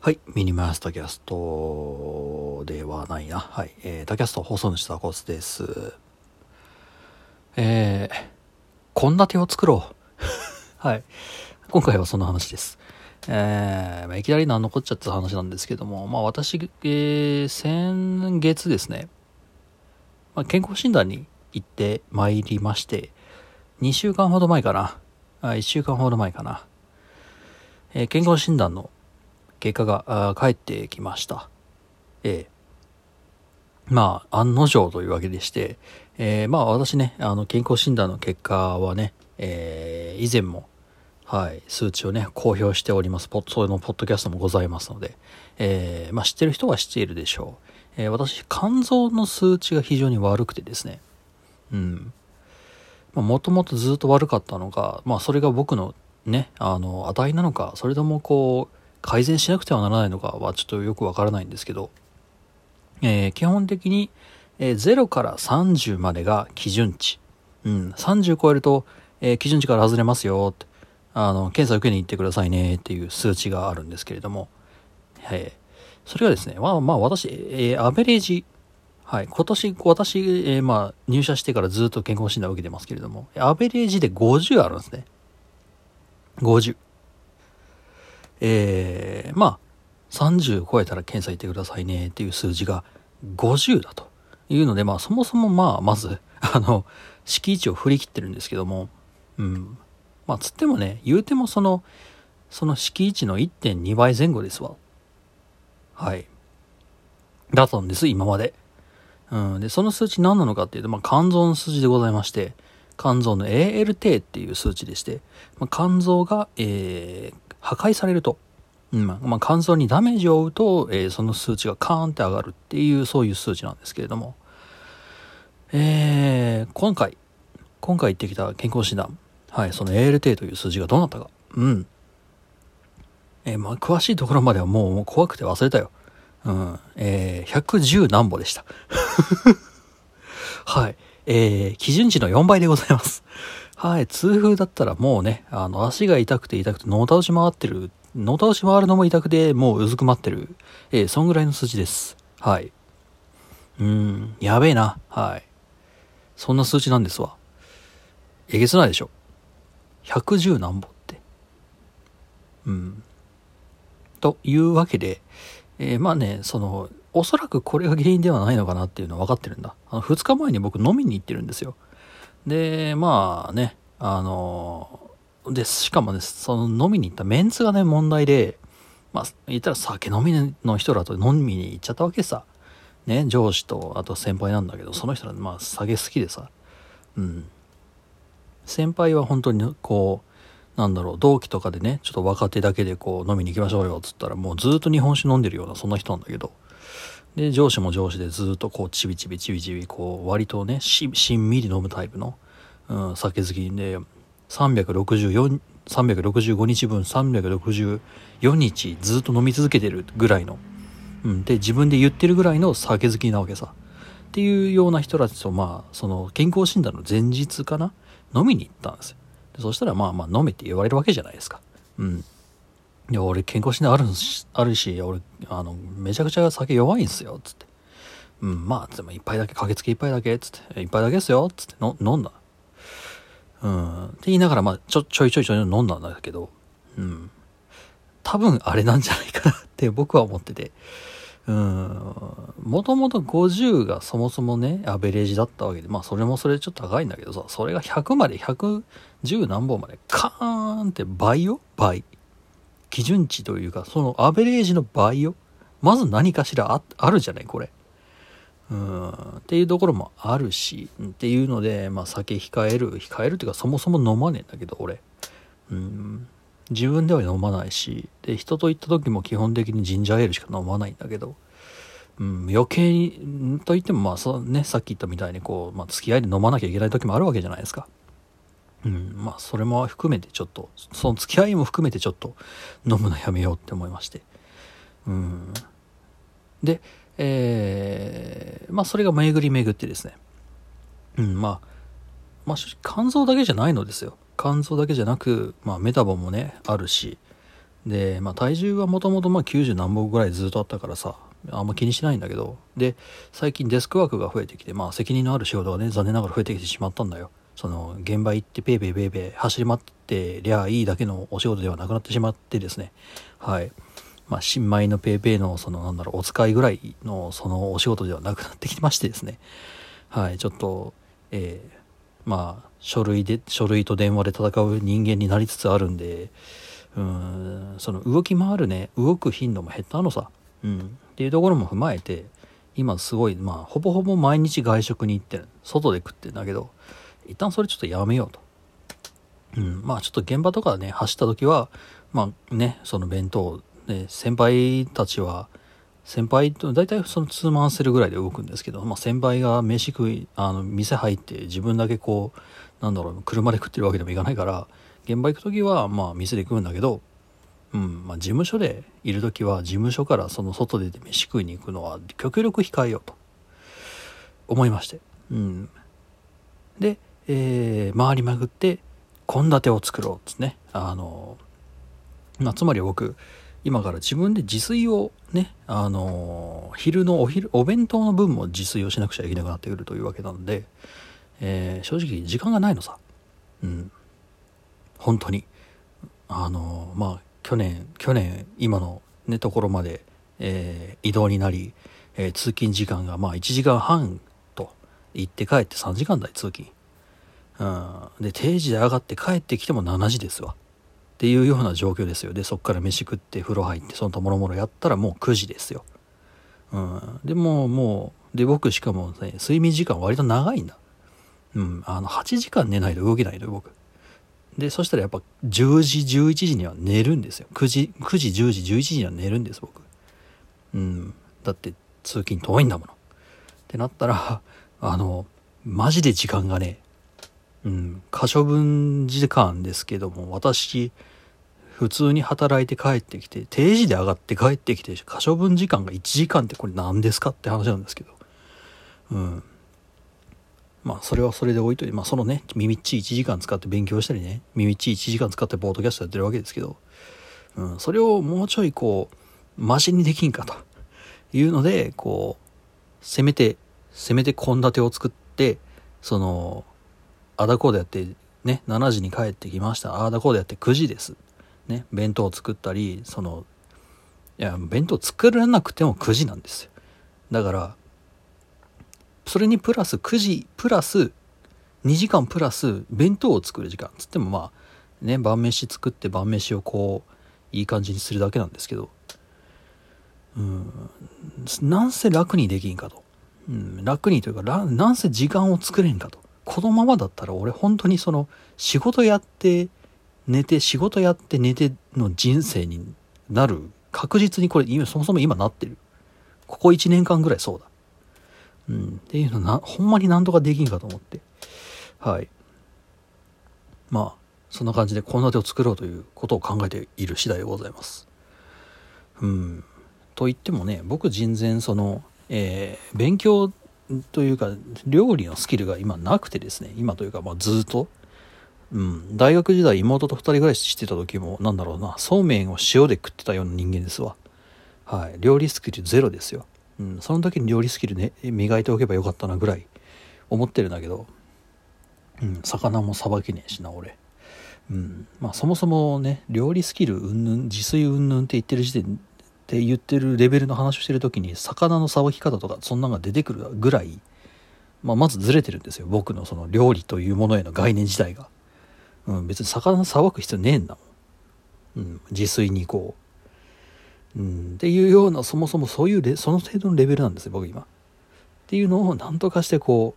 はい。ミニマスタキャストではないな。はい。えー、タキャスト放送主タコスです。えー、献立を作ろう。はい。今回はその話です。えー、まあ、いきなり何のこっちゃって話なんですけども、まあ私、えー、先月ですね、まあ、健康診断に行ってまいりまして、2週間ほど前かな。あ1週間ほど前かな。えー健康診断の結果が返ってきました。ええまあ、案の定というわけでして、えーまあ私ね、あの、健康診断の結果はね、えー以前も、はい、数値をね、公表しております。ポッそれのポッドキャストもございますので、えーまあ知ってる人は知っているでしょう。えー私、肝臓の数値が非常に悪くてですね、うん。まあもともとずっと悪かったのが、まあそれが僕のね、あの、値なのか、それともこう、改善しなくてはならないのかはちょっとよくわからないんですけど、えー基本的に、えー0から30までが基準値。うん、30超えると、えー基準値から外れますよって、あの、検査受けに行ってくださいねっていう数値があるんですけれども、えーそれがですね、まあまあ私、えーアベレージ、はい、今年、私、えーまあ入社してからずっと健康診断を受けてますけれども、アベレージで50あるんですね。50。えー、まあ、30超えたら検査行ってくださいねっていう数字が50だというので、まあそもそもまあ、まず、あの、敷地を振り切ってるんですけども、うん。まあつってもね、言うてもその、その敷地の1.2倍前後ですわ。はい。だったんです、今まで。うん。で、その数値何なのかっていうと、まあ肝臓の数字でございまして、肝臓の ALT っていう数値でして、まあ、肝臓が、えー、破壊されると、うんまあ、肝臓にダメージを負うと、えーその数値がカーンって上がるっていう、そういう数値なんですけれども、えー、今回、今回行ってきた健康診断、はい、その ALT という数字がどうなったか、うん。えーまあ、詳しいところまではもうもう怖くて忘れたよ。うん、えー、110何歩でした。はい。えー、基準値の4倍でございます。はい。痛風だったらもうね、あの、足が痛くて痛くて、脳倒し回ってる、脳倒し回るのも痛くて、もううずくまってる。えー、そんぐらいの数字です。はい。うーん、やべえな。はい。そんな数値なんですわ。えげつないでしょ。110何歩って。うん。というわけで、えーまあね、その、おそらくこれが原因ではないのかなっていうのは分かってるんだ。あの、2日前に僕飲みに行ってるんですよ。で、まあね、あの、で、しかもね、その飲みに行ったメンツがね、問題で、まあ、言ったら酒飲みの人らと飲みに行っちゃったわけさ。ね、上司と、あと先輩なんだけど、その人ら、まあ、酒好きでさ。うん。先輩は本当に、こう、なんだろう、同期とかでね、ちょっと若手だけでこう飲みに行きましょうよ、つったらもうずっと日本酒飲んでるような、そんな人なんだけど。で、上司も上司でずっとこう、ちびちびちびちび、こう、割とね、し、んみり飲むタイプの、うん、酒好きで、364、365日分、364日ずっと飲み続けてるぐらいの、うん、で、自分で言ってるぐらいの酒好きなわけさ。っていうような人たちと、まあ、その、健康診断の前日かな？飲みに行ったんですよ。そしたら、まあまあ、飲めって言われるわけじゃないですか。うん。いや、俺、健康診断あるんし、あるし、俺、あの、めちゃくちゃ酒弱いんすよ、つって。うん、まあ、でも一杯だけ、駆けつけ一杯だけ、つって、一杯だけですよ、つって、の飲んだ。うん。って言いながら、まあ、ちょ、ちょいちょいちょい飲んだんだけど、うん。多分あれなんじゃないかなって僕は思ってて。うん。もともと50がそもそもね、アベレージだったわけで、まあそれもそれちょっと高いんだけどさ、それが100まで、110何本まで、カーンって倍よ倍。基準値というか、そのアベレージの倍よ。まず何かしらああるじゃない、これ。うん。っていうところもあるし、っていうので、まあ酒控える、控えるっていうかそもそも飲まねえんだけど、俺。うん。自分では飲まないし、で、人と行った時も基本的にジンジャーエールしか飲まないんだけど、うん、余計に、と言ってもまあそうね、さっき言ったみたいにこう、まあ付き合いで飲まなきゃいけない時もあるわけじゃないですか。うん、まあそれも含めてちょっと、その付き合いも含めてちょっと飲むのやめようって思いまして。うん。で、えー、まあそれが巡り巡ってですね。うん、まあ、まあ肝臓だけじゃないのですよ。肝臓だけじゃなく、まあメタボもね、あるし、で、まあ、体重はもともとまあ90何本ぐらいずっとあったからさあんま気にしないんだけどで最近デスクワークが増えてきてまあ責任のある仕事がね残念ながら増えてきてしまったんだよその現場行ってペーペーペーペー走り回ってりゃいいだけのお仕事ではなくなってしまってですね。はい。まあ新米のペーペーのそのなんだろうお使いぐらいのそのお仕事ではなくなってきましてですね。はい。ちょっとえー、まあ書類で書類と電話で戦う人間になりつつあるんでうんその動き回るね動く頻度も減ったのさ、うん、っていうところも踏まえて今すごいまあほぼほぼ毎日外食に行ってる外で食ってんだけど一旦それちょっとやめようと。うん、まあちょっと現場とかね走った時はまあねその弁当ね先輩たちは先輩と大体そのツーマンセルぐらいで動くんですけど、まあ、先輩が飯食いあの店入って自分だけこうなんだろう車で食ってるわけでもいかないから現場行く時はまあ店で食うんだけど、うん。まあ、事務所でいる時は事務所からその外で飯食いに行くのは極力控えようと思いまして、うん、で、えー、回りまくって献立を作ろうっつねあの、まあ、つまり僕今から自分で自炊をね、あの昼のお昼、お弁当の分も自炊をしなくちゃいけなくなってくるというわけなんで、えー、正直時間がないのさ。うん。本当に。あのまあ、去年、去年、今のね、ところまで、えー、移動になり、えー、通勤時間がまあ1時間半と行って帰って3時間台通勤。うん。で、定時で上がって帰ってきても7時ですわ。っていうような状況ですよ。でそっから飯食って風呂入ってその他もろもろやったらもう9時ですよ、うん、でももうで僕しかもね睡眠時間割と長いんだ。うん。あの8時間寝ないと動けないのよ僕。でそしたらやっぱ10時11時には寝るんですよ。9時9時10時11時には寝るんです僕。うん。だって通勤遠いんだもの。ってなったらあのマジで時間がねうん、可処分時間ですけども、私、普通に働いて帰ってきて、定時で上がって帰ってきて、可処分時間が1時間ってこれ何ですかって話なんですけど。うん。まあ、それはそれで置いといて、まあ、そのね、耳っち1時間使って勉強したりね、耳っち1時間使ってポートキャストやってるわけですけど、うん、それをもうちょいこう、マシにできんかというので、こう、せめて、せめて献立を作って、その、あだこうでやって、ね、7時に帰ってきました。ああだこうでやって9時です。ね、弁当を作ったり、その、いや、弁当作らなくても9時なんですよ。だから、それにプラス9時、プラス2時間プラス弁当を作る時間。つってもまあ、ね、晩飯作って晩飯をこう、いい感じにするだけなんですけど、うん、なんせ楽にできんかと。うん、楽にというか、なんせ時間を作れんかと。このままだったら俺本当にその仕事やって寝て仕事やって寝ての人生になる確実にこれ今そもそも今なってる。ここ1年間ぐらいそうだ。うん。っていうのなほんまに何とかできんかと思って。はい。まあそんな感じで献立を作ろうということを考えている次第でございます。うん。と言ってもね僕人然そのえー、勉強というか料理のスキルが今なくてですね今というかまあずっと、うん、大学時代妹と2人暮らししてた時もなんだろうなそうめんを塩で食ってたような人間ですわ。はい。料理スキルゼロですよ、うん、その時に料理スキルね磨いておけばよかったなぐらい思ってるんだけど、うん、魚もさばけねえしな俺。うん。まあそもそもね料理スキルうんぬん自炊うんぬんって言ってる時点って言ってるレベルの話をしてる時に魚のさばき方とかそんなのが出てくるぐらい、まあ、まずずれてるんですよ。僕のその料理というものへの概念自体が、うん、別に魚さばく必要ねえんだもん、うん、自炊に行こう、うん、っていうようなそもそもそういうレその程度のレベルなんですよ僕今。っていうのを何とかしてこ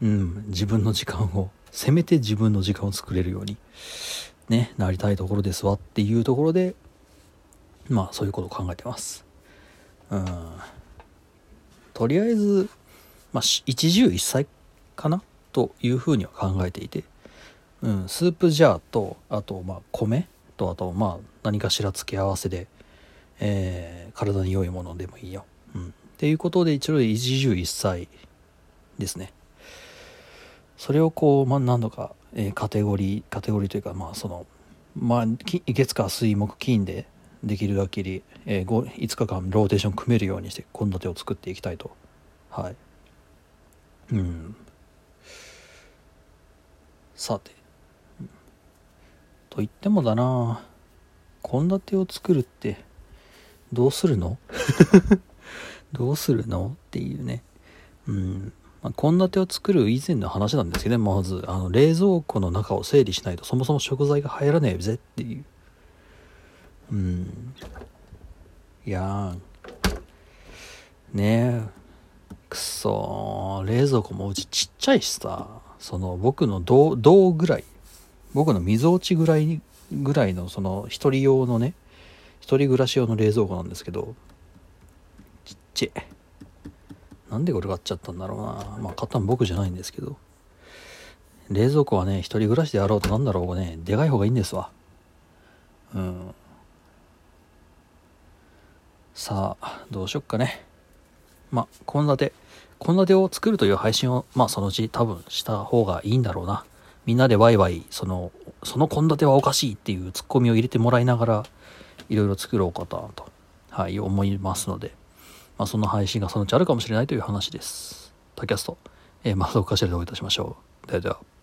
う、うん、自分の時間をせめて自分の時間を作れるようにねなりたいところですわっていうところでまあそういうことを考えてます。うん。とりあえず、まあ、一汁一菜かなというふうには考えていて、うん、スープジャーと、あと、まあ、米と、あと、まあ、何かしら付け合わせで、えー、体に良いものでもいいよ。うん。っていうことで、一応一汁一菜ですね。それをこう、まあ、何度か、えー、カテゴリー、カテゴリーというか、まあ、その、まあ、月火水木金でできるだけに、えー、5, 5日間ローテーション組めるようにして献立を作っていきたいと。はい。うん。さて。と言ってもだな。献立を作るってどうするの？どうするの？っていうね。うん。献立、を作る以前の話なんですけどねまず。あの冷蔵庫の中を整理しないとそもそも食材が入らねえぜっていううん。いやねえ。くそ冷蔵庫もうちちっちゃいしさ。その僕の銅銅ぐらい。僕の溝落ちぐらいぐらいのその一人用のね。一人暮らし用の冷蔵庫なんですけど。ちっちゃい。なんでこれ買っちゃったんだろうな。まあ買ったの僕じゃないんですけど。冷蔵庫はね一人暮らしであろうとなんだろうね。でかい方がいいんですわ。うん。さあどうしよっかねまあ献立献立を作るという配信をまあそのうち多分した方がいいんだろうなみんなでワイワイそのその献立はおかしいっていうツッコミを入れてもらいながらいろいろ作ろうかと、はい、思いますので、まあ、その配信がそのうちあるかもしれないという話です。タキャスト、えー、またおかしらでお会いいたしましょう。ではでは。